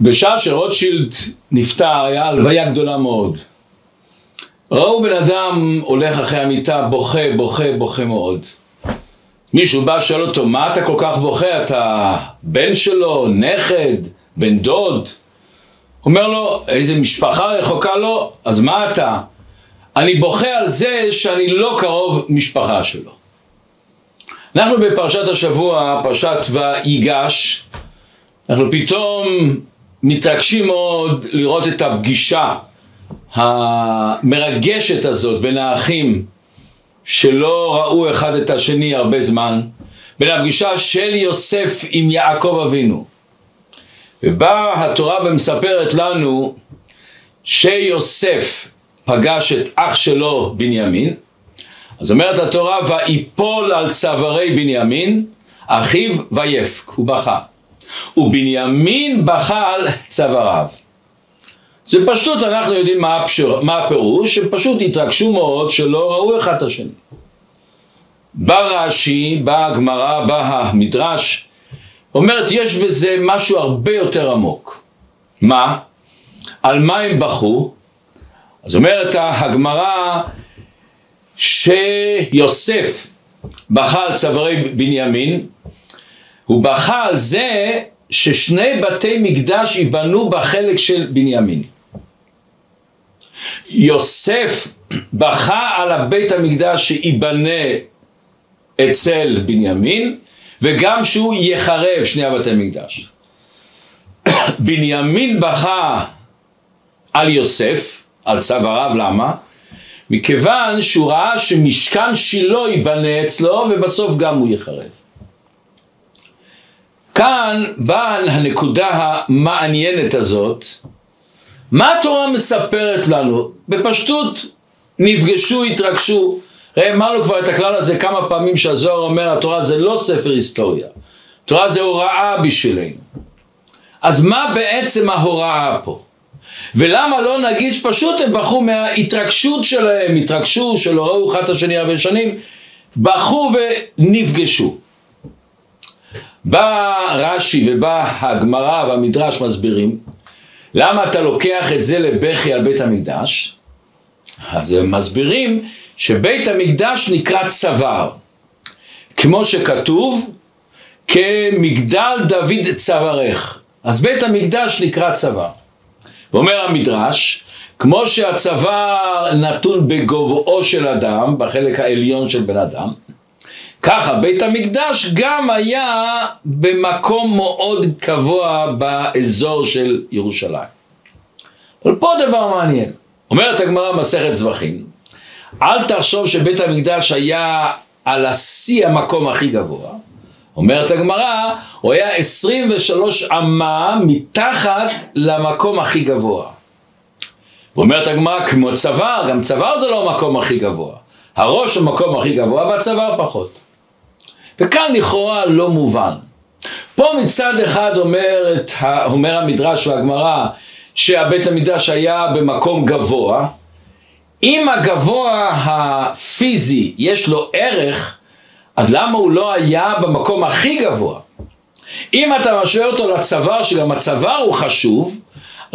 בשעה שרוטשילד נפטר, היה הלוויה גדולה מאוד. ראו בן אדם הולך אחרי המיטה, בוכה, בוכה, בוכה מאוד. מישהו בא, שואל אותו, מה אתה כל כך בוכה? אתה בן שלו, נכד, בן דוד? אומר לו, איזה משפחה רחוקה לו? אז מה אתה? אני בוכה על זה שאני לא קרוב משפחה שלו. אנחנו בפרשת השבוע, פרשת ויגש, אנחנו פתאום מתרגשים מאוד לראות את הפגישה המרגשת הזאת בין האחים שלא ראו אחד את השני הרבה זמן, בין הפגישה של יוסף עם יעקב אבינו. ובאה התורה ומספרת לנו שיוסף פגש את אח שלו בנימין, אז אומרת התורה, ויפול על צווארי בנימין, אחיו ויפק, הוא בכה. ובנימין על צוואריו. זה פשוט, אנחנו יודעים מה, הפשר, מה הפירוש, שפשוט התרגשו מאוד שלא ראו אחד את השני. בא רש"י, באה הגמרא, בא המדרש, אומרת יש בזה משהו הרבה יותר עמוק. מה? על מה הם בכו? אז אומרת הגמרא שיוסף בכה על צווארי בנימין, הוא בכה על זה ששני בתי מקדש ייבנו בחלק של בנימין. יוסף בכה על הבית המקדש שייבנה אצל בנימין וגם שהוא יחרב שני הבתי מקדש. בנימין בכה על יוסף, על צוואריו, למה? מכיוון שהוא ראה שמשכן שילה ייבנה אצלו ובסוף גם הוא יחרב. כאן באה הנקודה המעניינת הזאת, מה התורה מספרת לנו? בפשטות נפגשו, התרגשו, ראה, אמרנו כבר את הכלל הזה כמה פעמים שהזוהר אומר, התורה זה לא ספר היסטוריה, התורה זה הוראה בשבילנו. אז מה בעצם ההוראה פה? ולמה לא נגיד שפשוט הם בכו מההתרגשות שלהם, התרגשו שלא ראו אחד את השני הרבה שנים, בכו ונפגשו. בא רש"י ובא הגמרא והמדרש מסבירים למה אתה לוקח את זה לבכי על בית המקדש? אז הם מסבירים שבית המקדש נקרא צוואר. כמו שכתוב כמגדל דוד צווארך. אז בית המקדש נקרא צוואר. ואומר המדרש כמו שהצוואר נתון בגובהו של אדם בחלק העליון של בן אדם ככה בית המקדש גם היה במקום מאוד קבוע באזור של ירושלים. אבל פה דבר מעניין, אומרת הגמרא מסכת זבחים, אל תחשוב שבית המקדש היה על השיא המקום הכי גבוה, אומרת הגמרא, הוא היה 23 אמה מתחת למקום הכי גבוה. ואומרת הגמרא, כמו צוואר, גם צוואר זה לא המקום הכי גבוה. הראש הוא המקום הכי גבוה והצוואר פחות. וכאן לכאורה לא מובן. פה מצד אחד אומר, ה, אומר המדרש והגמרא שהבית המדרש היה במקום גבוה, אם הגבוה הפיזי יש לו ערך, אז למה הוא לא היה במקום הכי גבוה? אם אתה משווה אותו לצוואר, שגם הצוואר הוא חשוב,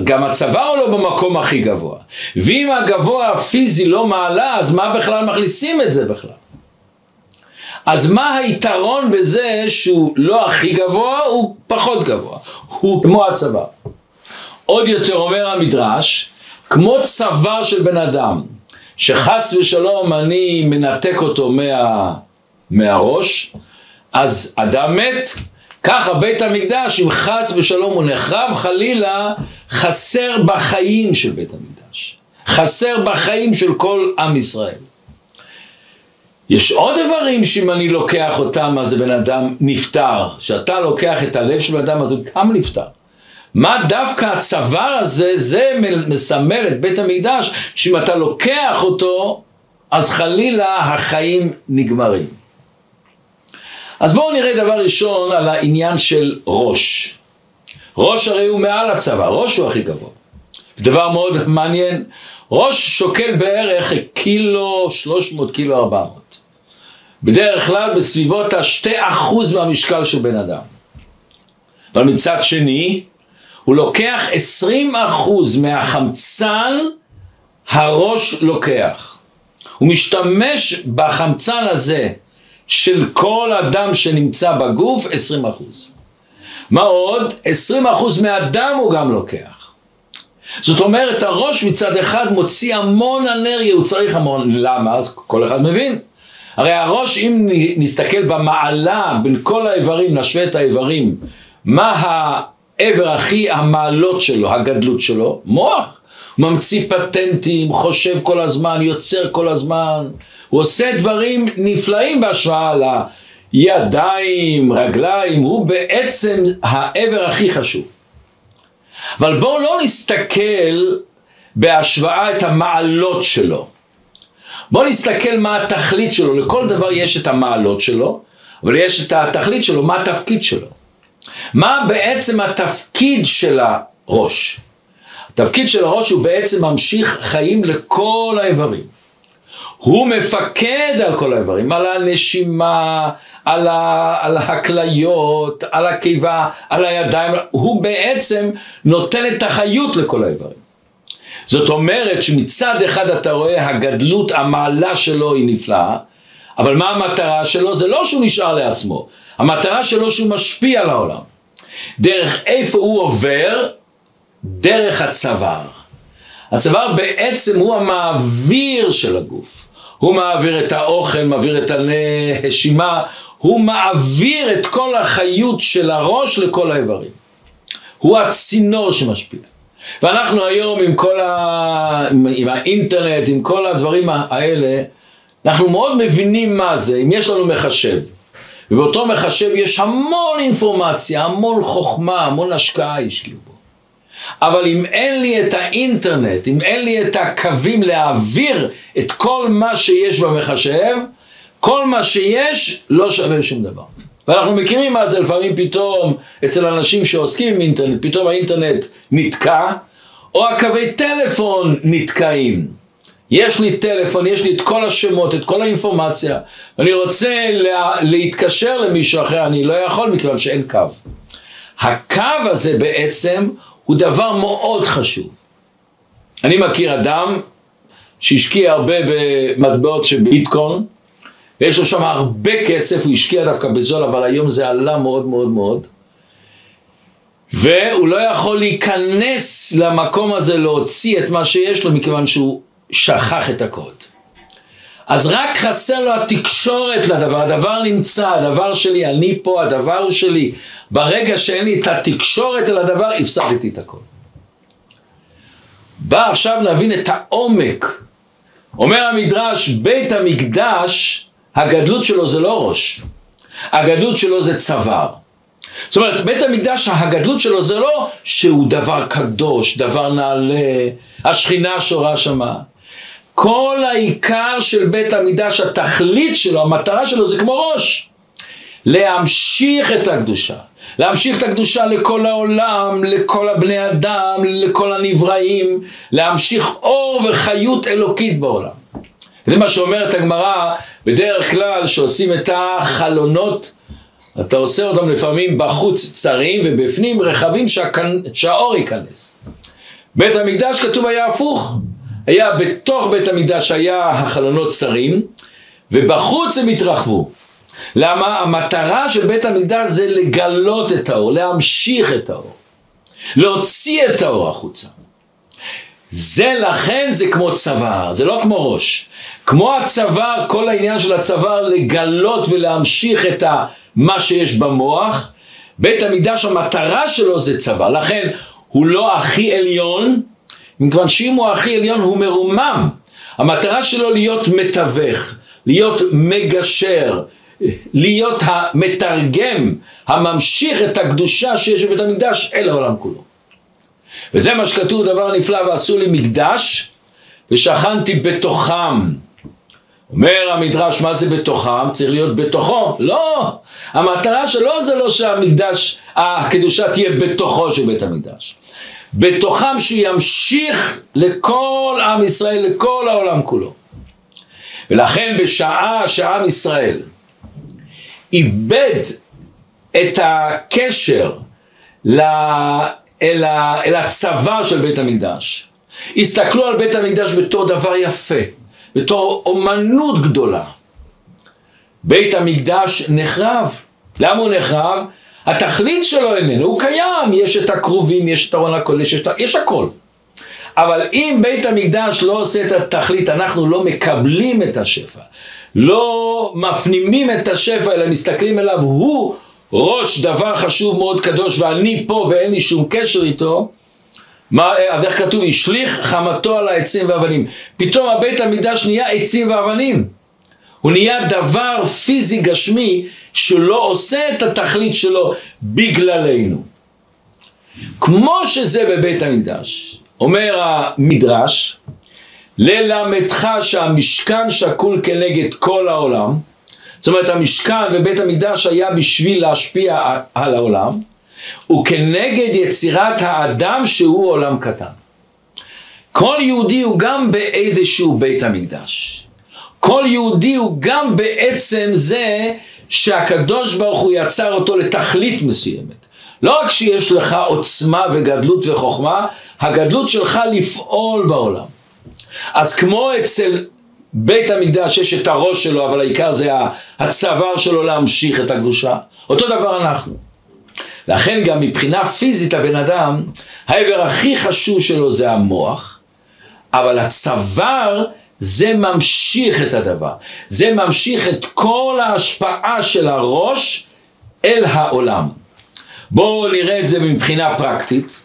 גם הצוואר הוא לא במקום הכי גבוה. ואם הגבוה הפיזי לא מעלה, אז מה בכלל מכניסים את זה בכלל? אז מה היתרון בזה שהוא לא הכי גבוה, הוא פחות גבוה, הוא כמו הצוואר. עוד יותר אומר המדרש, כמו צוואר של בן אדם, שחס ושלום אני מנתק אותו מה, מהראש, אז אדם מת, ככה בית המקדש, אם חס ושלום הוא נחרב חלילה, חסר בחיים של בית המקדש, חסר בחיים של כל עם ישראל. יש עוד דברים שאם אני לוקח אותם אז בן אדם נפטר, שאתה לוקח את הלב של בן אדם אז הוא קם נפטר. מה דווקא הצוואר הזה, זה מסמל את בית המקדש, שאם אתה לוקח אותו, אז חלילה החיים נגמרים. אז בואו נראה דבר ראשון על העניין של ראש. ראש הרי הוא מעל הצוואר, ראש הוא הכי גבוה. דבר מאוד מעניין, ראש שוקל בערך קילו 300, קילו 400. בדרך כלל בסביבות ה-2% מהמשקל של בן אדם. אבל מצד שני, הוא לוקח 20% מהחמצן הראש לוקח. הוא משתמש בחמצן הזה של כל אדם שנמצא בגוף 20%. מה עוד? 20% מהדם הוא גם לוקח. זאת אומרת, הראש מצד אחד מוציא המון אנרגיה, הוא צריך המון, למה? אז כל אחד מבין. הרי הראש, אם נסתכל במעלה בין כל האיברים, נשווה את האיברים, מה העבר הכי המעלות שלו, הגדלות שלו? מוח. הוא ממציא פטנטים, חושב כל הזמן, יוצר כל הזמן, הוא עושה דברים נפלאים בהשוואה לידיים, רגליים, הוא בעצם העבר הכי חשוב. אבל בואו לא נסתכל בהשוואה את המעלות שלו. בואו נסתכל מה התכלית שלו, לכל דבר יש את המעלות שלו, אבל יש את התכלית שלו, מה התפקיד שלו. מה בעצם התפקיד של הראש? התפקיד של הראש הוא בעצם ממשיך חיים לכל האיברים. הוא מפקד על כל האיברים, על הנשימה, על, ה, על הכליות, על הקיבה, על הידיים, הוא בעצם נותן את החיות לכל האיברים. זאת אומרת שמצד אחד אתה רואה הגדלות, המעלה שלו היא נפלאה, אבל מה המטרה שלו? זה לא שהוא נשאר לעצמו, המטרה שלו שהוא משפיע על העולם. דרך איפה הוא עובר? דרך הצוואר. הצוואר בעצם הוא המעביר של הגוף. הוא מעביר את האוכל, מעביר את הנשימה, הוא מעביר את כל החיות של הראש לכל האיברים. הוא הצינור שמשפיע. ואנחנו היום עם כל ה... עם האינטרנט, עם כל הדברים האלה, אנחנו מאוד מבינים מה זה, אם יש לנו מחשב, ובאותו מחשב יש המון אינפורמציה, המון חוכמה, המון השקעה השקיעו בו. אבל אם אין לי את האינטרנט, אם אין לי את הקווים להעביר את כל מה שיש במחשב, כל מה שיש לא שווה שום דבר. ואנחנו מכירים מה זה לפעמים פתאום אצל אנשים שעוסקים עם אינטרנט, פתאום האינטרנט נתקע, או הקווי טלפון נתקעים. יש לי טלפון, יש לי את כל השמות, את כל האינפורמציה, ואני רוצה לה, להתקשר למישהו אחר, אני לא יכול מכיוון שאין קו. הקו הזה בעצם הוא דבר מאוד חשוב. אני מכיר אדם שהשקיע הרבה במטבעות של ביטקורן, ויש לו שם הרבה כסף, הוא השקיע דווקא בזול, אבל היום זה עלה מאוד מאוד מאוד. והוא לא יכול להיכנס למקום הזה להוציא את מה שיש לו מכיוון שהוא שכח את הקוד. אז רק חסר לו התקשורת לדבר, הדבר נמצא, הדבר שלי, אני פה, הדבר הוא שלי. ברגע שאין לי את התקשורת על הדבר, הפסדתי את הכל. בא עכשיו להבין את העומק. אומר המדרש, בית המקדש, הגדלות שלו זה לא ראש, הגדלות שלו זה צוואר. זאת אומרת, בית המקדש, הגדלות שלו זה לא שהוא דבר קדוש, דבר נעלה, השכינה שורה שמה. כל העיקר של בית המקדש, התכלית שלו, המטרה שלו זה כמו ראש. להמשיך את הקדושה. להמשיך את הקדושה לכל העולם, לכל הבני אדם, לכל הנבראים, להמשיך אור וחיות אלוקית בעולם. זה מה שאומרת הגמרא, בדרך כלל שעושים את החלונות, אתה עושה אותם לפעמים בחוץ צרים ובפנים רחבים שהכנ... שהאור ייכנס. בית המקדש כתוב היה הפוך, היה בתוך בית המקדש היה החלונות צרים ובחוץ הם התרחבו. למה? המטרה של בית המקדש זה לגלות את האור, להמשיך את האור, להוציא את האור החוצה. זה לכן זה כמו צוואר, זה לא כמו ראש. כמו הצוואר, כל העניין של הצוואר לגלות ולהמשיך את מה שיש במוח, בית המקדש המטרה שלו זה צוואר, לכן הוא לא הכי עליון, מכיוון שאם הוא הכי עליון הוא מרומם. המטרה שלו להיות מתווך, להיות מגשר, להיות המתרגם, הממשיך את הקדושה שיש בבית המקדש אל העולם כולו. וזה מה שכתוב דבר נפלא ועשו לי מקדש ושכנתי בתוכם. אומר המדרש מה זה בתוכם? צריך להיות בתוכו. לא, המטרה שלו זה לא שהמקדש, הקדושה תהיה בתוכו של בית המקדש. בתוכם שהוא ימשיך לכל עם ישראל, לכל העולם כולו. ולכן בשעה שעם ישראל איבד את הקשר אל, ה, אל הצבא של בית המקדש. הסתכלו על בית המקדש בתור דבר יפה, בתור אומנות גדולה. בית המקדש נחרב. למה הוא נחרב? התכלית שלו איננו, הוא קיים, יש את הקרובים, יש את ארון הקודש, יש, יש הכל. אבל אם בית המקדש לא עושה את התכלית, אנחנו לא מקבלים את השפע, לא מפנימים את השפע, אלא מסתכלים אליו, הוא ראש דבר חשוב מאוד קדוש, ואני פה ואין לי שום קשר איתו, מה, אז איך כתוב? השליך חמתו על העצים והאבנים. פתאום הבית המקדש נהיה עצים ואבנים. הוא נהיה דבר פיזי גשמי שלא עושה את התכלית שלו בגללנו. כמו שזה בבית המקדש, אומר המדרש, ללמדך שהמשכן שקול כנגד כל העולם, זאת אומרת המשכן ובית המקדש היה בשביל להשפיע על העולם, וכנגד יצירת האדם שהוא עולם קטן. כל יהודי הוא גם באיזשהו בית המקדש. כל יהודי הוא גם בעצם זה שהקדוש ברוך הוא יצר אותו לתכלית מסוימת. לא רק שיש לך עוצמה וגדלות וחוכמה, הגדלות שלך לפעול בעולם. אז כמו אצל בית המקדש יש את הראש שלו, אבל העיקר זה הצוואר שלו להמשיך את הקדושה, אותו דבר אנחנו. לכן גם מבחינה פיזית הבן אדם, העבר הכי חשוב שלו זה המוח, אבל הצוואר זה ממשיך את הדבר, זה ממשיך את כל ההשפעה של הראש אל העולם. בואו נראה את זה מבחינה פרקטית.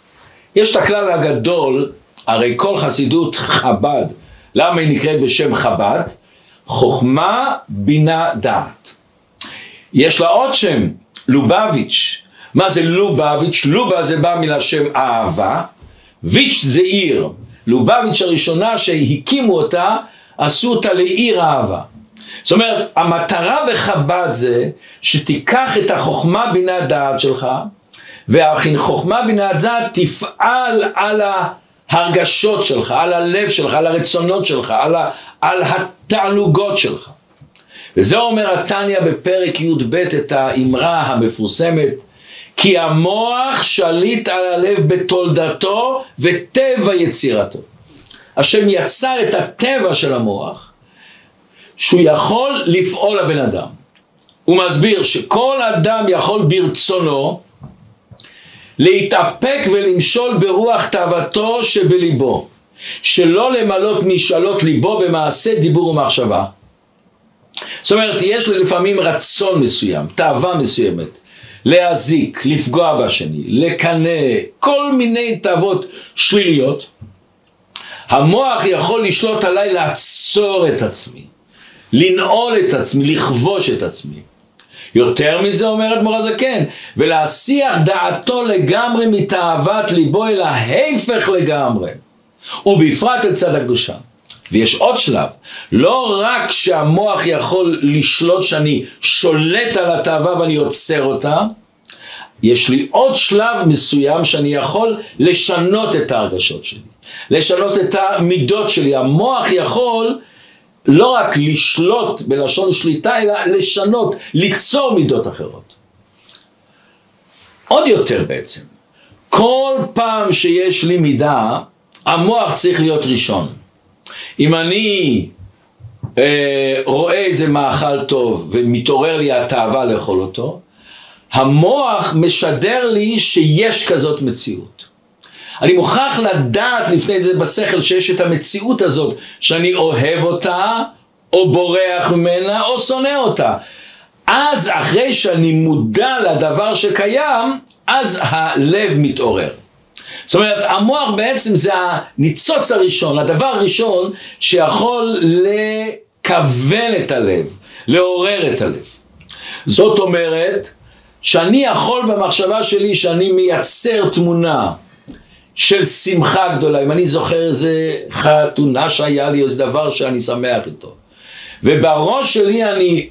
יש את הכלל הגדול, הרי כל חסידות חב"ד, למה היא נקראת בשם חב"ד? חוכמה, בינה, דעת. יש לה עוד שם, לובביץ'. מה זה לובביץ'? לובה זה בא מלשם אהבה, ויץ' זה עיר. לובביץ' הראשונה שהקימו אותה, עשו אותה לעיר אהבה. זאת אומרת, המטרה בחב"ד זה שתיקח את החוכמה בינה דעת שלך, והחוכמה בינה דעת תפעל על ההרגשות שלך, על הלב שלך, על הרצונות שלך, על, ה, על התענוגות שלך. וזה אומר התניא בפרק י"ב את האמרה המפורסמת כי המוח שליט על הלב בתולדתו וטבע יצירתו. השם יצר את הטבע של המוח, שהוא יכול לפעול לבן אדם. הוא מסביר שכל אדם יכול ברצונו להתאפק ולמשול ברוח תאוותו שבליבו, שלא למלות משאלות ליבו במעשה, דיבור ומחשבה. זאת אומרת, יש לפעמים רצון מסוים, תאווה מסוימת, להזיק, לפגוע בשני, לקנא, כל מיני תאוות שליליות. המוח יכול לשלוט עליי לעצור את עצמי, לנעול את עצמי, לכבוש את עצמי. יותר מזה אומרת מורה זקן, ולהסיח דעתו לגמרי מתאוות ליבו אל ההפך לגמרי, ובפרט אל צד הקדושה. ויש עוד שלב, לא רק שהמוח יכול לשלוט שאני שולט על התאווה ואני עוצר אותה, יש לי עוד שלב מסוים שאני יכול לשנות את ההרגשות שלי, לשנות את המידות שלי. המוח יכול לא רק לשלוט בלשון שליטה, אלא לשנות, ליצור מידות אחרות. עוד יותר בעצם, כל פעם שיש לי מידה, המוח צריך להיות ראשון. אם אני אה, רואה איזה מאכל טוב ומתעורר לי התאווה לאכול אותו, המוח משדר לי שיש כזאת מציאות. אני מוכרח לדעת לפני זה בשכל שיש את המציאות הזאת שאני אוהב אותה או בורח ממנה או שונא אותה. אז אחרי שאני מודע לדבר שקיים, אז הלב מתעורר. זאת אומרת, המוח בעצם זה הניצוץ הראשון, הדבר הראשון שיכול לכוון את הלב, לעורר את הלב. זאת אומרת, שאני יכול במחשבה שלי שאני מייצר תמונה של שמחה גדולה, אם אני זוכר איזה חתונה שהיה לי, איזה דבר שאני שמח איתו, ובראש שלי אני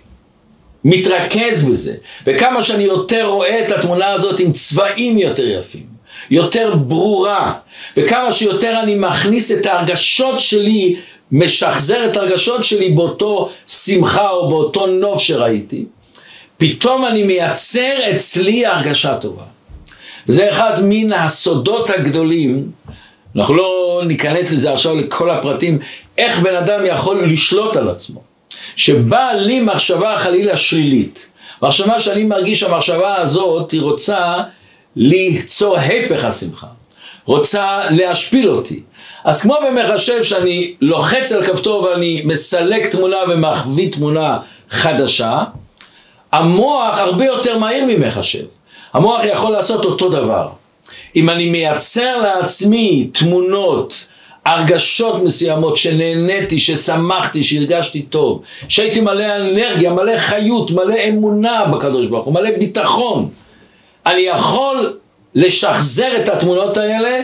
מתרכז בזה, וכמה שאני יותר רואה את התמונה הזאת עם צבעים יותר יפים, יותר ברורה, וכמה שיותר אני מכניס את ההרגשות שלי, משחזר את הרגשות שלי באותו שמחה או באותו נוף שראיתי, פתאום אני מייצר אצלי הרגשה טובה. זה אחד מן הסודות הגדולים, אנחנו לא ניכנס לזה עכשיו לכל הפרטים, איך בן אדם יכול לשלוט על עצמו. שבאה לי מחשבה חלילה שלילית, מחשבה שאני מרגיש שהמחשבה הזאת היא רוצה ליצור הפך השמחה, רוצה להשפיל אותי. אז כמו במחשב שאני לוחץ על כפתור ואני מסלק תמונה ומחביא תמונה חדשה, המוח הרבה יותר מהיר ממחשב. המוח יכול לעשות אותו דבר. אם אני מייצר לעצמי תמונות, הרגשות מסוימות שנהניתי, ששמחתי, שהרגשתי טוב, שהייתי מלא אנרגיה, מלא חיות, מלא אמונה בקדוש ברוך הוא, מלא ביטחון, אני יכול לשחזר את התמונות האלה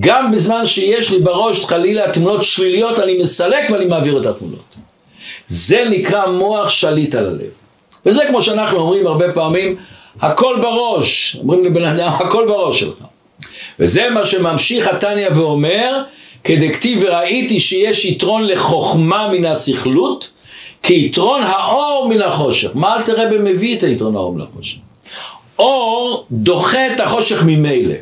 גם בזמן שיש לי בראש חלילה תמונות שליליות, אני מסלק ואני מעביר את התמונות. זה נקרא מוח שליט על הלב. וזה כמו שאנחנו אומרים הרבה פעמים, הכל בראש, אומרים לבן אדם, הכל בראש שלך. וזה מה שממשיך התניא ואומר, כדכתיב וראיתי שיש יתרון לחוכמה מן הסכלות, כיתרון האור מן החושך. מה אל תראה במביא את היתרון האור מן החושך? אור דוחה את החושך ממילא.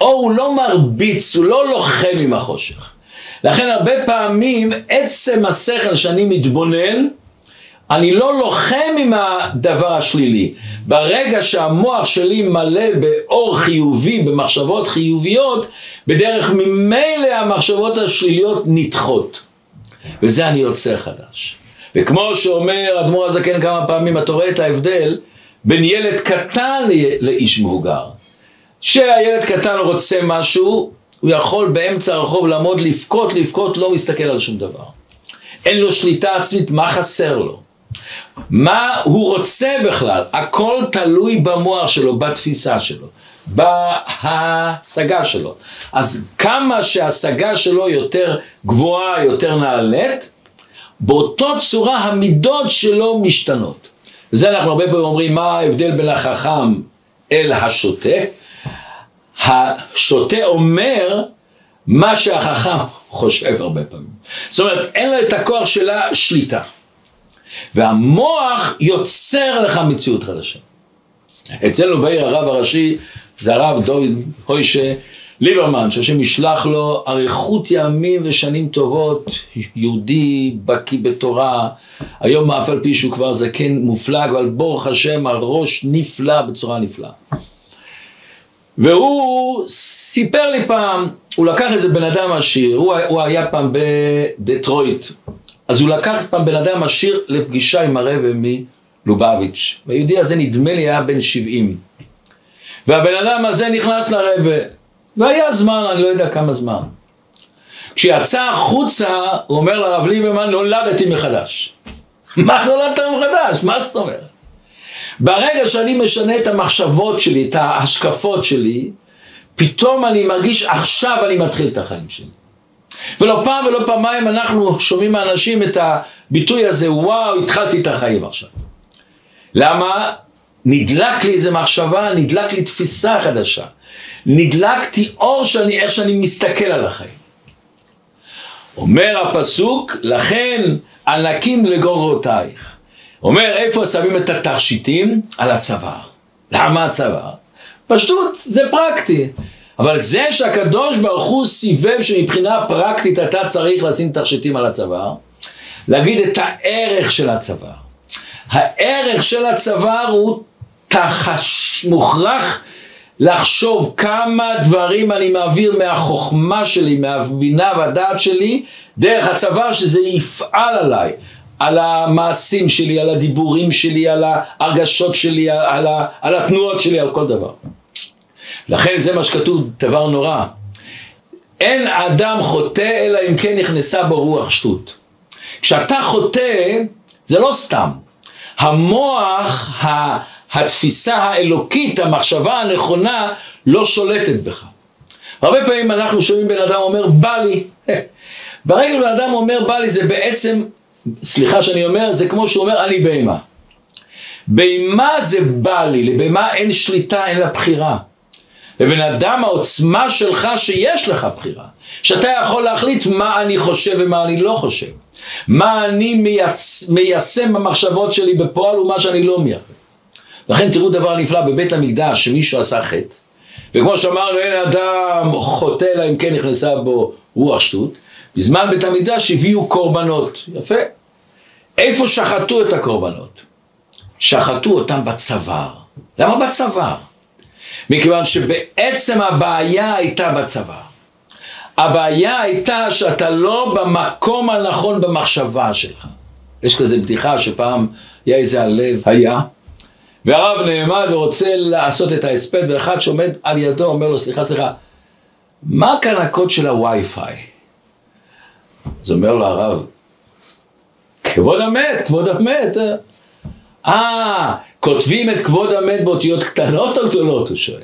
אור הוא לא מרביץ, הוא לא לוחם עם החושך. לכן הרבה פעמים עצם השכל שאני מתבונן, אני לא לוחם עם הדבר השלילי. ברגע שהמוח שלי מלא באור חיובי, במחשבות חיוביות, בדרך ממילא המחשבות השליליות נדחות. וזה אני יוצר חדש. וכמו שאומר אדמו"ר הזקן כמה פעמים, אתה רואה את ההבדל בין ילד קטן לאיש מבוגר. כשהילד קטן רוצה משהו, הוא יכול באמצע הרחוב לעמוד לבכות, לבכות, לא מסתכל על שום דבר. אין לו שליטה עצמית, מה חסר לו? מה הוא רוצה בכלל? הכל תלוי במוח שלו, בתפיסה שלו, בהשגה שלו. אז כמה שההשגה שלו יותר גבוהה, יותר נעלית, באותו צורה המידות שלו משתנות. וזה אנחנו הרבה פעמים אומרים, מה ההבדל בין החכם אל השוטה? השוטה אומר מה שהחכם חושב הרבה פעמים. זאת אומרת, אין לו את הכוח של השליטה. והמוח יוצר לך מציאות חדשה. אצלנו בעיר הרב הראשי זה הרב דוד הוישה ליברמן, שהשם ישלח לו אריכות ימים ושנים טובות, יהודי, בקיא בתורה, היום אף על פי שהוא כבר זקן מופלג, אבל ברוך השם הראש נפלא בצורה נפלאה. והוא סיפר לי פעם, הוא לקח איזה בן אדם עשיר, הוא, הוא היה פעם בדטרויט, אז הוא לקח פעם בן אדם עשיר לפגישה עם הרבי מלובביץ', והיהודי הזה נדמה לי היה בן 70. והבן אדם הזה נכנס לרבי, והיה זמן, אני לא יודע כמה זמן. כשיצא החוצה, הוא אומר לרב ליברמן, נולדתי מחדש. מה נולדת מחדש? מה זאת אומרת? ברגע שאני משנה את המחשבות שלי, את ההשקפות שלי, פתאום אני מרגיש עכשיו אני מתחיל את החיים שלי. ולא פעם ולא פעמיים אנחנו שומעים מאנשים את הביטוי הזה, וואו, התחלתי את החיים עכשיו. למה? נדלק לי איזה מחשבה, נדלק לי תפיסה חדשה. נדלקתי אור שאני, איך שאני מסתכל על החיים. אומר הפסוק, לכן ענקים לגורותייך. אומר, איפה שמים את התכשיטים? על הצוואר. למה הצוואר? פשטות, זה פרקטי. אבל זה שהקדוש ברוך הוא סיבב שמבחינה פרקטית אתה צריך לשים תכשיטים על הצוואר, להגיד את הערך של הצוואר. הערך של הצוואר הוא תחש, מוכרח לחשוב כמה דברים אני מעביר מהחוכמה שלי, מהבינה והדעת שלי, דרך הצוואר שזה יפעל עליי. על המעשים שלי, על הדיבורים שלי, על ההרגשות שלי, על, ה, על התנועות שלי, על כל דבר. לכן זה מה שכתוב, דבר נורא. אין אדם חוטא אלא אם כן נכנסה בו רוח שטות. כשאתה חוטא, זה לא סתם. המוח, התפיסה האלוקית, המחשבה הנכונה, לא שולטת בך. הרבה פעמים אנחנו שומעים בן אדם אומר, בא לי. ברגע שבן אדם אומר בא לי, זה בעצם סליחה שאני אומר, זה כמו שהוא אומר, אני בהמה. בהמה זה בא לי, לבהמה אין שליטה, אין לה בחירה. לבן אדם העוצמה שלך שיש לך בחירה. שאתה יכול להחליט מה אני חושב ומה אני לא חושב. מה אני מייצ... מיישם במחשבות שלי בפועל ומה שאני לא מייחד. לכן תראו דבר נפלא בבית המקדש שמישהו עשה חטא וכמו שאמרנו, אין אדם חוטא אלא אם כן נכנסה בו רוח שטות. בזמן בית המקדש הביאו קורבנות. יפה. איפה שחטו את הקורבנות? שחטו אותם בצוואר. למה בצוואר? מכיוון שבעצם הבעיה הייתה בצוואר. הבעיה הייתה שאתה לא במקום הנכון במחשבה שלך. יש כזה בדיחה שפעם היה איזה הלב היה, והרב נעמד ורוצה לעשות את ההספד, ואחד שעומד על ידו אומר לו, סליחה, סליחה, מה כאן הקוד של הווי-פיי? אז אומר לו הרב, כבוד המת, כבוד המת. אה, כותבים את כבוד המת באותיות קטנות או גדולות, הוא שואל.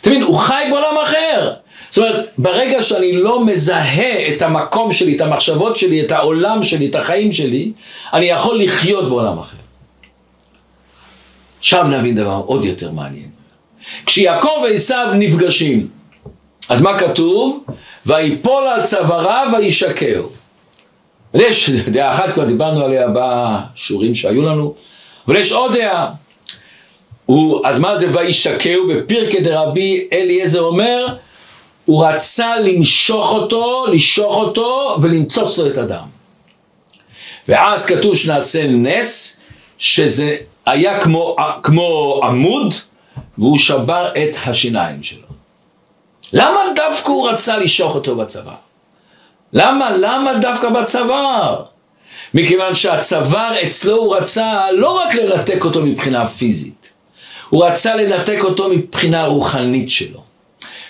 אתה מבין, הוא חי בעולם אחר. זאת אומרת, ברגע שאני לא מזהה את המקום שלי, את המחשבות שלי, את העולם שלי, את החיים שלי, אני יכול לחיות בעולם אחר. עכשיו נבין דבר עוד יותר מעניין. כשיעקב ועשיו נפגשים, אז מה כתוב? ויפול על צוואריו וישקר. יש דעה אחת, כבר דיברנו עליה בשיעורים שהיו לנו, אבל יש עוד דעה. הוא, אז מה זה וישקהו? בפרקי דרבי אליעזר אומר, הוא רצה למשוך אותו, לשוך אותו ולמצוץ לו את הדם. ואז כתוב שנעשה נס, שזה היה כמו, כמו עמוד, והוא שבר את השיניים שלו. למה דווקא הוא רצה לשוך אותו בצוואר? למה? למה דווקא בצוואר? מכיוון שהצוואר אצלו הוא רצה לא רק לנתק אותו מבחינה פיזית, הוא רצה לנתק אותו מבחינה רוחנית שלו.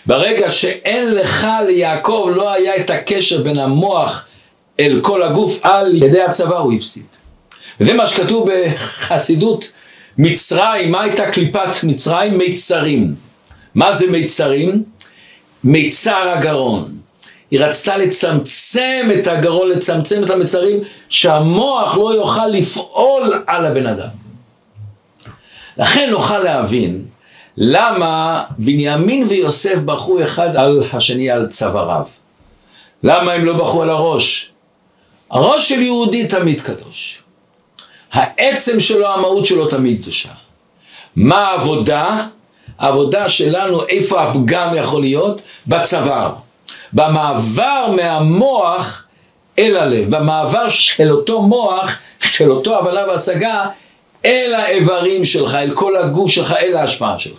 ברגע שאין לך ליעקב לא היה את הקשר בין המוח אל כל הגוף על ידי הצוואר הוא הפסיד. וזה מה שכתוב בחסידות מצרים, מה הייתה קליפת מצרים? מיצרים. מה זה מיצרים? מיצר הגרון. היא רצתה לצמצם את הגרון, לצמצם את המצרים, שהמוח לא יוכל לפעול על הבן אדם. לכן נוכל להבין למה בנימין ויוסף בחרו אחד על השני על צוואריו. למה הם לא בחרו על הראש? הראש של יהודי תמיד קדוש. העצם שלו, המהות שלו תמיד קדושה. מה העבודה? העבודה שלנו, איפה הפגם יכול להיות? בצוואר. במעבר מהמוח אל הלב, במעבר של אותו מוח, של אותו הבנה והשגה, אל האיברים שלך, אל כל הגוף שלך, אל ההשפעה שלך.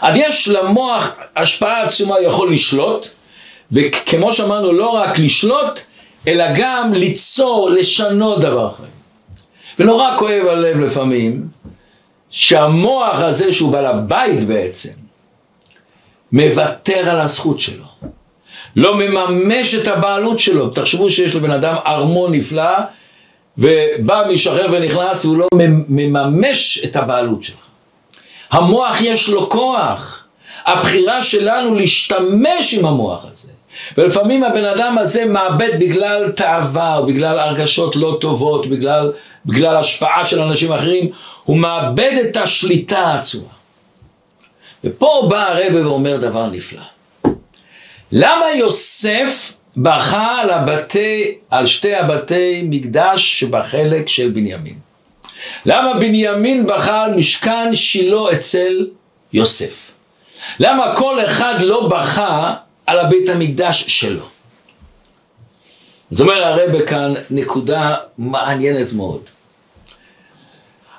אז יש למוח השפעה עצומה, הוא יכול לשלוט, וכמו שאמרנו, לא רק לשלוט, אלא גם ליצור, לשנות דבר אחר. ונורא כואב הלב לפעמים, שהמוח הזה שהוא בעל הבית בעצם, מוותר על הזכות שלו. לא מממש את הבעלות שלו. תחשבו שיש לבן אדם ארמון נפלא, ובא משחרר ונכנס, והוא לא מממש את הבעלות שלך. המוח יש לו כוח. הבחירה שלנו להשתמש עם המוח הזה. ולפעמים הבן אדם הזה מאבד בגלל תאווה, או בגלל הרגשות לא טובות, בגלל, בגלל השפעה של אנשים אחרים, הוא מאבד את השליטה העצומה. ופה בא הרבה ואומר דבר נפלא. למה יוסף בכה על, הבתי, על שתי הבתי מקדש שבחלק של בנימין? למה בנימין בכה על משכן שילה אצל יוסף? למה כל אחד לא בכה על הבית המקדש שלו? זאת אומרת הרבה כאן נקודה מעניינת מאוד.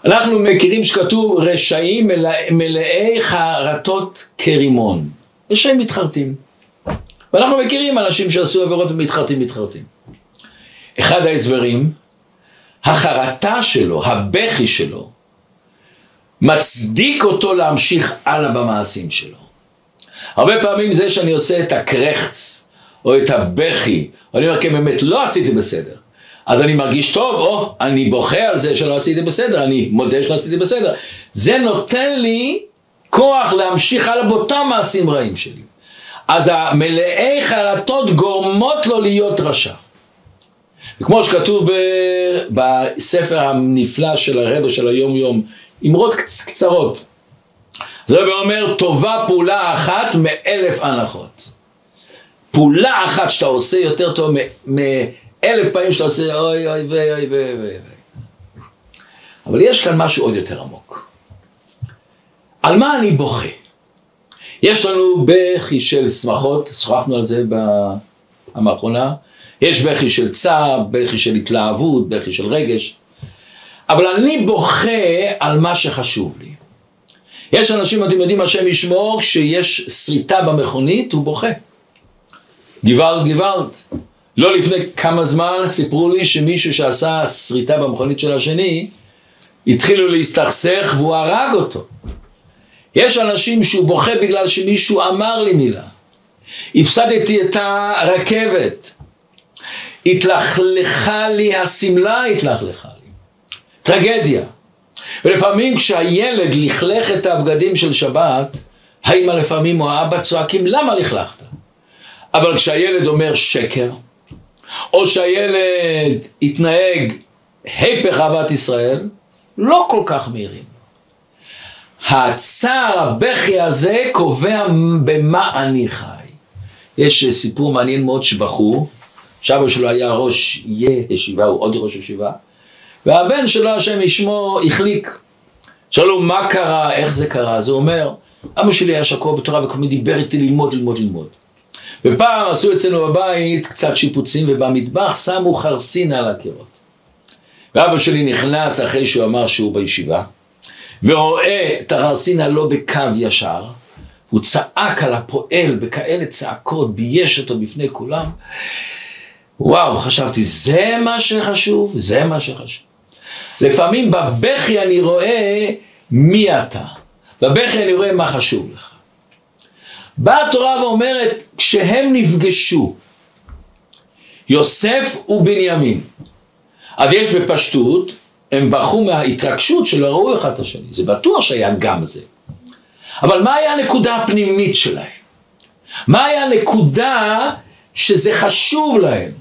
אנחנו מכירים שכתוב רשעים מלאי חרטות כרימון. רשעים מתחרטים. ואנחנו מכירים אנשים שעשו עבירות ומתחרטים מתחרטים. אחד ההסברים, החרטה שלו, הבכי שלו, מצדיק אותו להמשיך הלאה במעשים שלו. הרבה פעמים זה שאני עושה את הקרחץ, או את הבכי, אני אומר, כן, באמת, לא עשיתי בסדר. אז אני מרגיש טוב, או אני בוכה על זה שלא עשיתי בסדר, אני מודה שלא עשיתי בסדר. זה נותן לי כוח להמשיך הלאה באותם מעשים רעים שלי. אז המלאי חרטות גורמות לו להיות רשע. וכמו שכתוב ב... בספר הנפלא של הרב של היום יום, אמרות קצרות. זה אומר, טובה פעולה אחת מאלף הנחות. פעולה אחת שאתה עושה יותר טוב מאלף פעמים שאתה עושה אוי אוי ואוי אוי ואוי ואוי. אבל יש כאן משהו עוד יותר עמוק. על מה אני בוכה? יש לנו בכי של שמחות, שוחחנו על זה בפעם האחרונה, יש בכי של צער, בכי של התלהבות, בכי של רגש, אבל אני בוכה על מה שחשוב לי. יש אנשים, אתם יודעים, השם ישמור, כשיש שריטה במכונית, הוא בוכה. גוואלד גוואלד. לא לפני כמה זמן סיפרו לי שמישהו שעשה שריטה במכונית של השני, התחילו להסתכסך והוא הרג אותו. יש אנשים שהוא בוכה בגלל שמישהו אמר לי מילה. הפסדתי את הרכבת. התלכלכה לי השמלה, התלכלכה לי. טרגדיה. ולפעמים כשהילד לכלך את הבגדים של שבת, האמא לפעמים או האבא צועקים למה לכלכת? אבל כשהילד אומר שקר, או שהילד התנהג היפך אהבת ישראל, לא כל כך מהירים. הצער, הבכי הזה, קובע במה אני חי. יש סיפור מעניין מאוד שבחור, שאבא שלו היה ראש ישיבה, הוא עוד ראש ישיבה, והבן שלו, השם ישמו, החליק. שאלו מה קרה, איך זה קרה, אז הוא אומר, אבא שלי היה שקוע בתורה וכל מיני דיבר איתי ללמוד, ללמוד, ללמוד. ופעם עשו אצלנו בבית קצת שיפוצים ובמטבח שמו חרסינה על הקירות. ואבא שלי נכנס אחרי שהוא אמר שהוא בישיבה, ורואה את החרסינה לא בקו ישר, הוא צעק על הפועל בכאלה צעקות, בייש אותו בפני כולם. וואו, חשבתי, זה מה שחשוב? זה מה שחשוב. לפעמים בבכי אני רואה מי אתה. בבכי אני רואה מה חשוב לך. באה התורה ואומרת, כשהם נפגשו, יוסף ובנימין, אז יש בפשטות, הם ברחו מההתרגשות שלא ראו אחד את השני, זה בטוח שהיה גם זה. אבל מה היה הנקודה הפנימית שלהם? מה היה הנקודה שזה חשוב להם?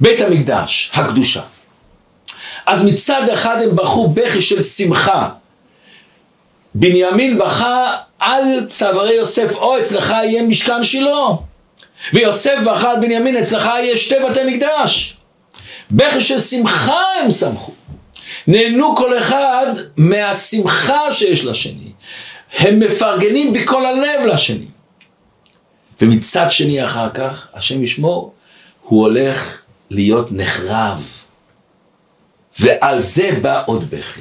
בית המקדש, הקדושה. אז מצד אחד הם בכו בכי של שמחה. בנימין בכה על צווארי יוסף, או אצלך יהיה משכן שילה. ויוסף בכה על בנימין, אצלך יהיה שתי בתי מקדש. בכי של שמחה הם שמחו. נהנו כל אחד מהשמחה שיש לשני. הם מפרגנים בכל הלב לשני. ומצד שני אחר כך, השם ישמור, הוא הולך להיות נחרב. ועל זה בא עוד בכי.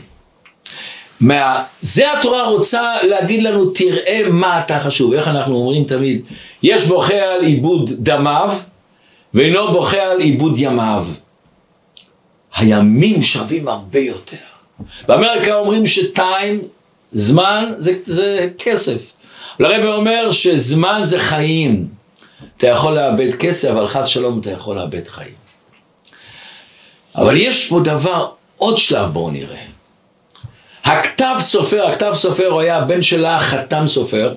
מה... זה התורה רוצה להגיד לנו, תראה מה אתה חשוב. איך אנחנו אומרים תמיד, יש בוכה על עיבוד דמיו, ואינו בוכה על עיבוד ימיו. הימים שווים הרבה יותר. באמריקה אומרים שטיים, זמן זה, זה כסף. לרבי אומר שזמן זה חיים. אתה יכול לאבד כסף, אבל חס שלום אתה יכול לאבד חיים. אבל יש פה דבר, עוד שלב בואו נראה. הכתב סופר, הכתב סופר הוא היה הבן שלה חתם סופר,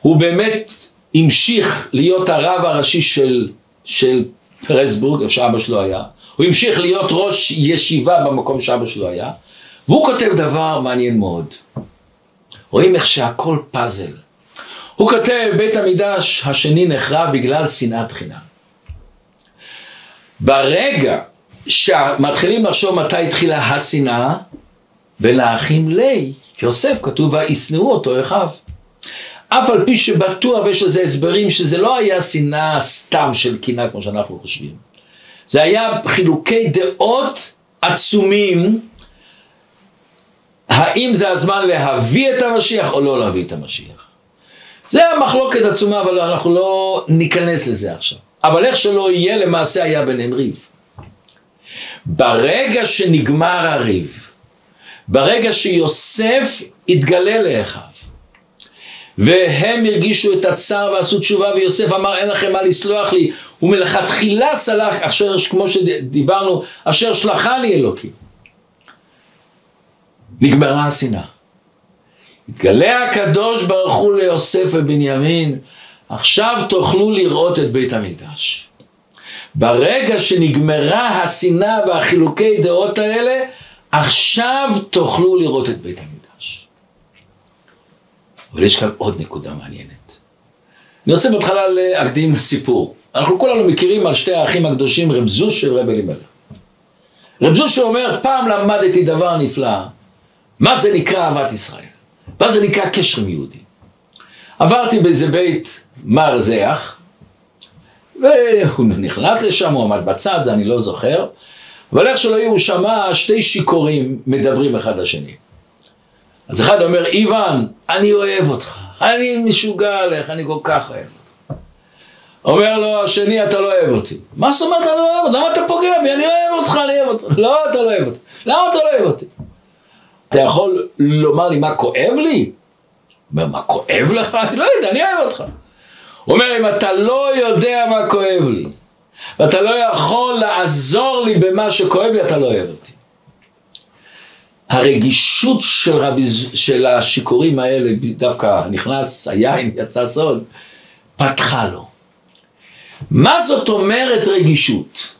הוא באמת המשיך להיות הרב הראשי של, של פרסבורג, איפה שאבא שלו היה, הוא המשיך להיות ראש ישיבה במקום שאבא שלו היה, והוא כותב דבר מעניין מאוד. רואים איך שהכל פאזל. הוא כותב, בית המקדש השני נחרב בגלל שנאת חינם. ברגע שמתחילים לחשוב מתי התחילה השנאה, בין האחים לי, יוסף כתוב וישנאו אותו אחיו. אף על פי שבטוח ויש לזה הסברים שזה לא היה שנאה סתם של קנאה כמו שאנחנו חושבים. זה היה חילוקי דעות עצומים, האם זה הזמן להביא את המשיח או לא להביא את המשיח. זה המחלוקת עצומה, אבל אנחנו לא ניכנס לזה עכשיו. אבל איך שלא יהיה, למעשה היה ביניהם ריב. ברגע שנגמר הריב, ברגע שיוסף התגלה לאחיו, והם הרגישו את הצער ועשו תשובה, ויוסף אמר אין לכם מה לסלוח לי, ומלכתחילה סלח, אשר, כמו שדיברנו, אשר שלחני אלוקים. נגמרה השנאה. התגלה הקדוש ברוך הוא ליוסף ובנימין, עכשיו תוכלו לראות את בית המקדש. ברגע שנגמרה השנאה והחילוקי דעות האלה, עכשיו תוכלו לראות את בית המקדש. אבל יש כאן עוד נקודה מעניינת. אני רוצה בהתחלה להקדים סיפור. אנחנו כולנו מכירים על שתי האחים הקדושים, רב זוש ורב אלימלך. רב זוש אומר, פעם למדתי דבר נפלא, מה זה נקרא אהבת ישראל? מה זה נקרא קשר עם יהודי? עברתי באיזה בית מרזח, והוא נכנס לשם, הוא עמד בצד, זה אני לא זוכר, אבל איך שלא יהיו, הוא שמע שתי שיכורים מדברים אחד לשני. אז אחד אומר, איוון, אני אוהב אותך, אני משוגע עליך, אני כל כך אוהב אותך. אומר לו השני, אתה לא אוהב אותי. מה זאת אומרת, אני לא אוהב אותך? למה אתה פוגע בי? אני אוהב אותך, אני אוהב אותך. לא, אתה לא אוהב אותי. למה אתה לא אוהב אותי? אתה יכול לומר לי מה כואב לי? אומר, מה כואב לך? אני לא יודע, אני אוהב אותך. הוא אומר, אם אתה לא יודע מה כואב לי, ואתה לא יכול לעזור לי במה שכואב לי, אתה לא אוהב אותי. הרגישות של, רבי, של השיכורים האלה, דווקא נכנס היין, יצא סוד, פתחה לו. מה זאת אומרת רגישות?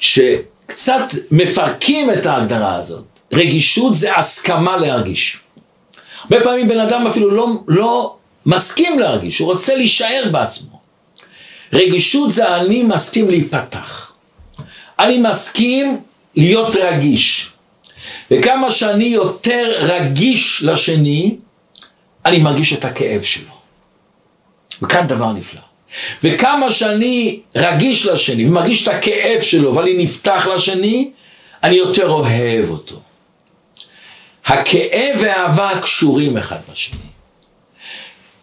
שקצת מפרקים את ההגדרה הזאת. רגישות זה הסכמה להרגיש. הרבה פעמים בן אדם אפילו לא, לא מסכים להרגיש, הוא רוצה להישאר בעצמו. רגישות זה אני מסכים להיפתח. אני מסכים להיות רגיש. וכמה שאני יותר רגיש לשני, אני מרגיש את הכאב שלו. וכאן דבר נפלא. וכמה שאני רגיש לשני ומרגיש את הכאב שלו, ואני נפתח לשני, אני יותר אוהב אותו. הכאב והאהבה קשורים אחד בשני.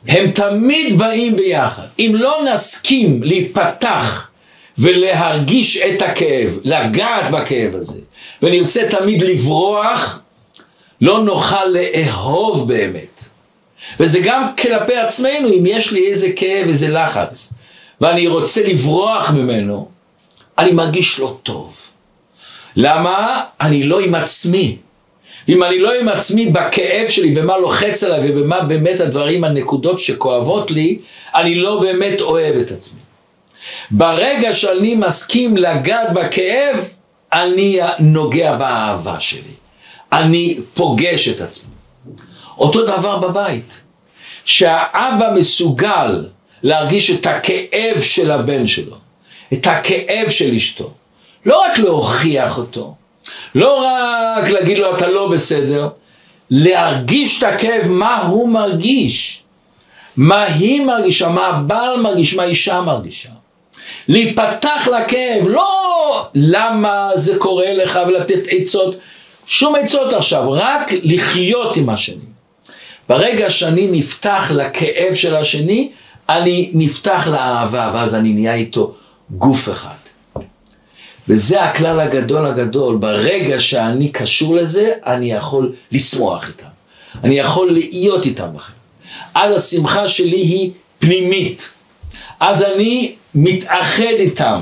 הם תמיד באים ביחד. אם לא נסכים להיפתח ולהרגיש את הכאב, לגעת בכאב הזה, ונרצה תמיד לברוח, לא נוכל לאהוב באמת. וזה גם כלפי עצמנו, אם יש לי איזה כאב, איזה לחץ, ואני רוצה לברוח ממנו, אני מרגיש לא טוב. למה? אני לא עם עצמי. ואם אני לא עם עצמי בכאב שלי, במה לוחץ עליי ובמה באמת הדברים, הנקודות שכואבות לי, אני לא באמת אוהב את עצמי. ברגע שאני מסכים לגעת בכאב, אני נוגע באהבה שלי. אני פוגש את עצמי. אותו דבר בבית. שהאבא מסוגל להרגיש את הכאב של הבן שלו, את הכאב של אשתו. לא רק להוכיח אותו, לא רק להגיד לו אתה לא בסדר, להרגיש את הכאב, מה הוא מרגיש, מה היא מרגישה, מה הבעל מרגיש, מה האישה מרגישה. להיפתח לכאב, לא למה זה קורה לך ולתת עצות, שום עצות עכשיו, רק לחיות עם השני. ברגע שאני נפתח לכאב של השני, אני נפתח לאהבה, ואז אני נהיה איתו גוף אחד. וזה הכלל הגדול הגדול, ברגע שאני קשור לזה, אני יכול לשמוח איתם. אני יכול להיות איתם בכם. אז השמחה שלי היא פנימית. אז אני מתאחד איתם.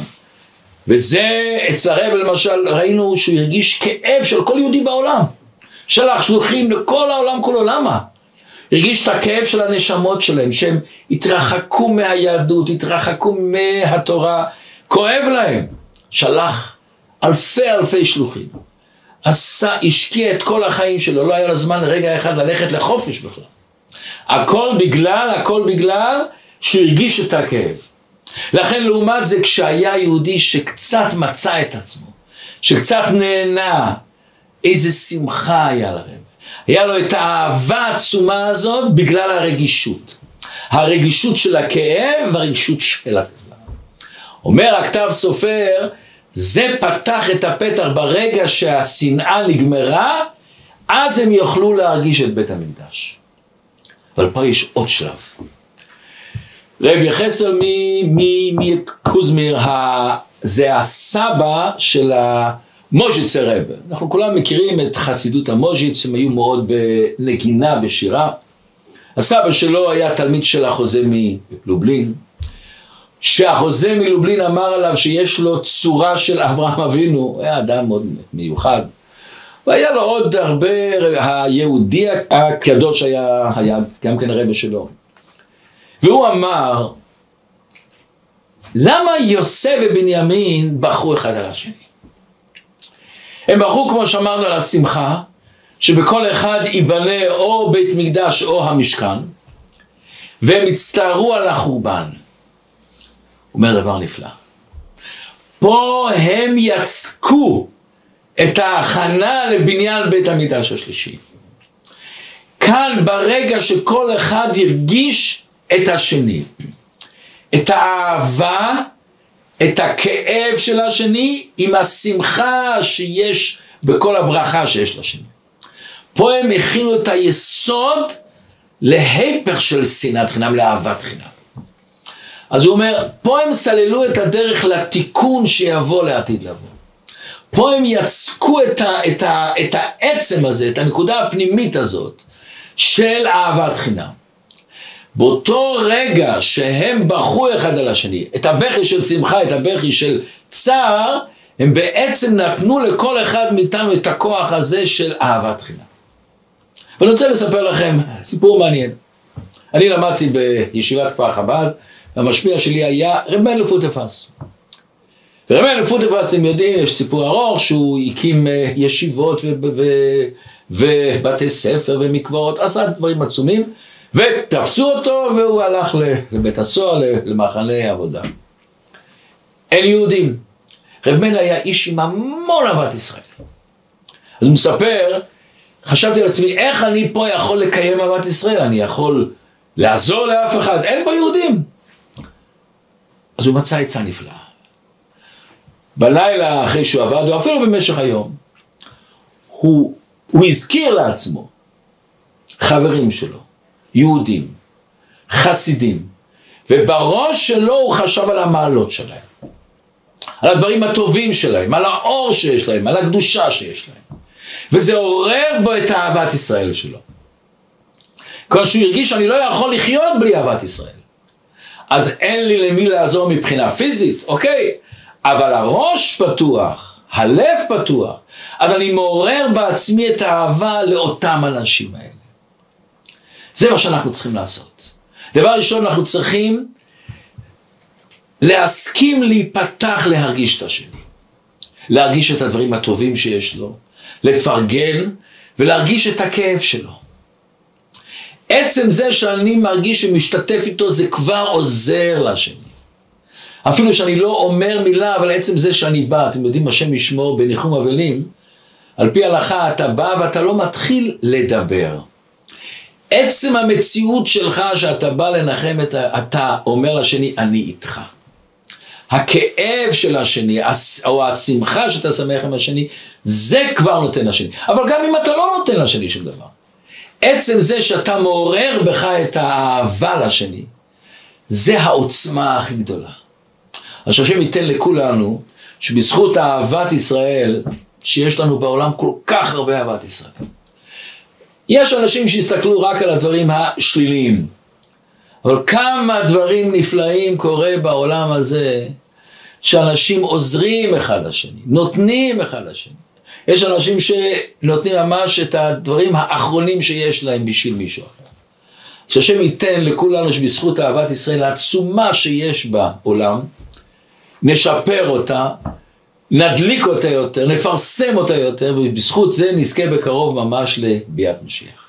וזה אצל הרב למשל, ראינו שהוא הרגיש כאב של כל יהודי בעולם. שלח שלוחים לכל העולם כולו, למה? הרגיש את הכאב של הנשמות שלהם, שהם התרחקו מהיהדות, התרחקו מהתורה, כואב להם. שלח אלפי אלפי שלוחים. עשה, השקיע את כל החיים שלו, לא היה לו זמן רגע אחד ללכת לחופש בכלל. הכל בגלל, הכל בגלל שהוא הרגיש את הכאב. לכן לעומת זה כשהיה יהודי שקצת מצא את עצמו, שקצת נהנה, איזה שמחה היה לרב. היה לו את האהבה העצומה הזאת בגלל הרגישות. הרגישות של הכאב והרגישות של הכאב. אומר הכתב סופר, זה פתח את הפתח ברגע שהשנאה נגמרה, אז הם יוכלו להרגיש את בית המקדש. אבל פה יש עוד שלב. רבי יחסל מקוזמיר, זה הסבא של המוז'יץ הרב. אנחנו כולם מכירים את חסידות המוז'יץ, הם היו מאוד בנגינה, בשירה. הסבא שלו היה תלמיד של החוזה מלובלין. שהחוזה מלובלין אמר עליו שיש לו צורה של אברהם אבינו, היה אדם מאוד מיוחד. והיה לו עוד הרבה, היהודי הקדוש היה, היה גם כן הרבה שלו. והוא אמר, למה יוסף ובנימין בחרו אחד על השני? הם בחרו, כמו שאמרנו, על השמחה, שבכל אחד ייבנה או בית מקדש או המשכן, והם הצטערו על החורבן. אומר דבר נפלא. פה הם יצקו את ההכנה לבניין בית המקדש השלישי. כאן ברגע שכל אחד הרגיש את השני, את האהבה, את הכאב של השני, עם השמחה שיש בכל הברכה שיש לשני. פה הם הכינו את היסוד להיפך של שנאת חינם, לאהבת חינם. אז הוא אומר, פה הם סללו את הדרך לתיקון שיבוא לעתיד לבוא. פה הם יצקו את, ה, את, ה, את העצם הזה, את הנקודה הפנימית הזאת של אהבת חינם. באותו רגע שהם בכו אחד על השני, את הבכי של שמחה, את הבכי של צער, הם בעצם נתנו לכל אחד מאיתנו את הכוח הזה של אהבת חינם. ואני רוצה לספר לכם סיפור מעניין. אני למדתי בישיבת כפר חב"ד, והמשפיע שלי היה רב מלך פוטפס. ורב מלך פוטפס, אתם יודעים, יש סיפור ארוך שהוא הקים אה, ישיבות ובתי ספר ומקוואות, עשה דברים עצומים, ותפסו אותו והוא הלך לבית הסוהר, למחנה עבודה. אין יהודים. רב מלך היה איש עם המון אהבת ישראל. אז הוא מספר, חשבתי על עצמי, איך אני פה יכול לקיים אהבת ישראל? אני יכול לעזור לאף אחד? אין פה יהודים. אז הוא מצא עצה נפלאה. בלילה אחרי שהוא עבד, או אפילו במשך היום, הוא, הוא הזכיר לעצמו חברים שלו, יהודים, חסידים, ובראש שלו הוא חשב על המעלות שלהם, על הדברים הטובים שלהם, על האור שיש להם, על הקדושה שיש להם. וזה עורר בו את אהבת ישראל שלו. כיוון שהוא הרגיש שאני לא יכול לחיות בלי אהבת ישראל. אז אין לי למי לעזור מבחינה פיזית, אוקיי, אבל הראש פתוח, הלב פתוח, אז אני מעורר בעצמי את האהבה לאותם אנשים האלה. זה מה שאנחנו צריכים לעשות. דבר ראשון, אנחנו צריכים להסכים להיפתח להרגיש את השני. להרגיש את הדברים הטובים שיש לו, לפרגן ולהרגיש את הכאב שלו. עצם זה שאני מרגיש שמשתתף איתו זה כבר עוזר לשני. אפילו שאני לא אומר מילה, אבל עצם זה שאני בא, אתם יודעים, השם ישמור בניחום אבלים, על פי הלכה אתה בא ואתה לא מתחיל לדבר. עצם המציאות שלך שאתה בא לנחם, את ה... אתה אומר לשני, אני איתך. הכאב של השני, או השמחה שאתה שמח עם השני, זה כבר נותן לשני. אבל גם אם אתה לא נותן לשני שום דבר. עצם זה שאתה מעורר בך את האהבה לשני, זה העוצמה הכי גדולה. אז שהשם ייתן לכולנו, שבזכות אהבת ישראל, שיש לנו בעולם כל כך הרבה אהבת ישראל. יש אנשים שיסתכלו רק על הדברים השליליים, אבל כמה דברים נפלאים קורה בעולם הזה, שאנשים עוזרים אחד לשני, נותנים אחד לשני. יש אנשים שנותנים ממש את הדברים האחרונים שיש להם בשביל מישהו אחר. שהשם ייתן לכולנו שבזכות אהבת ישראל העצומה שיש בעולם, נשפר אותה, נדליק אותה יותר, נפרסם אותה יותר, ובזכות זה נזכה בקרוב ממש לביאת משיח.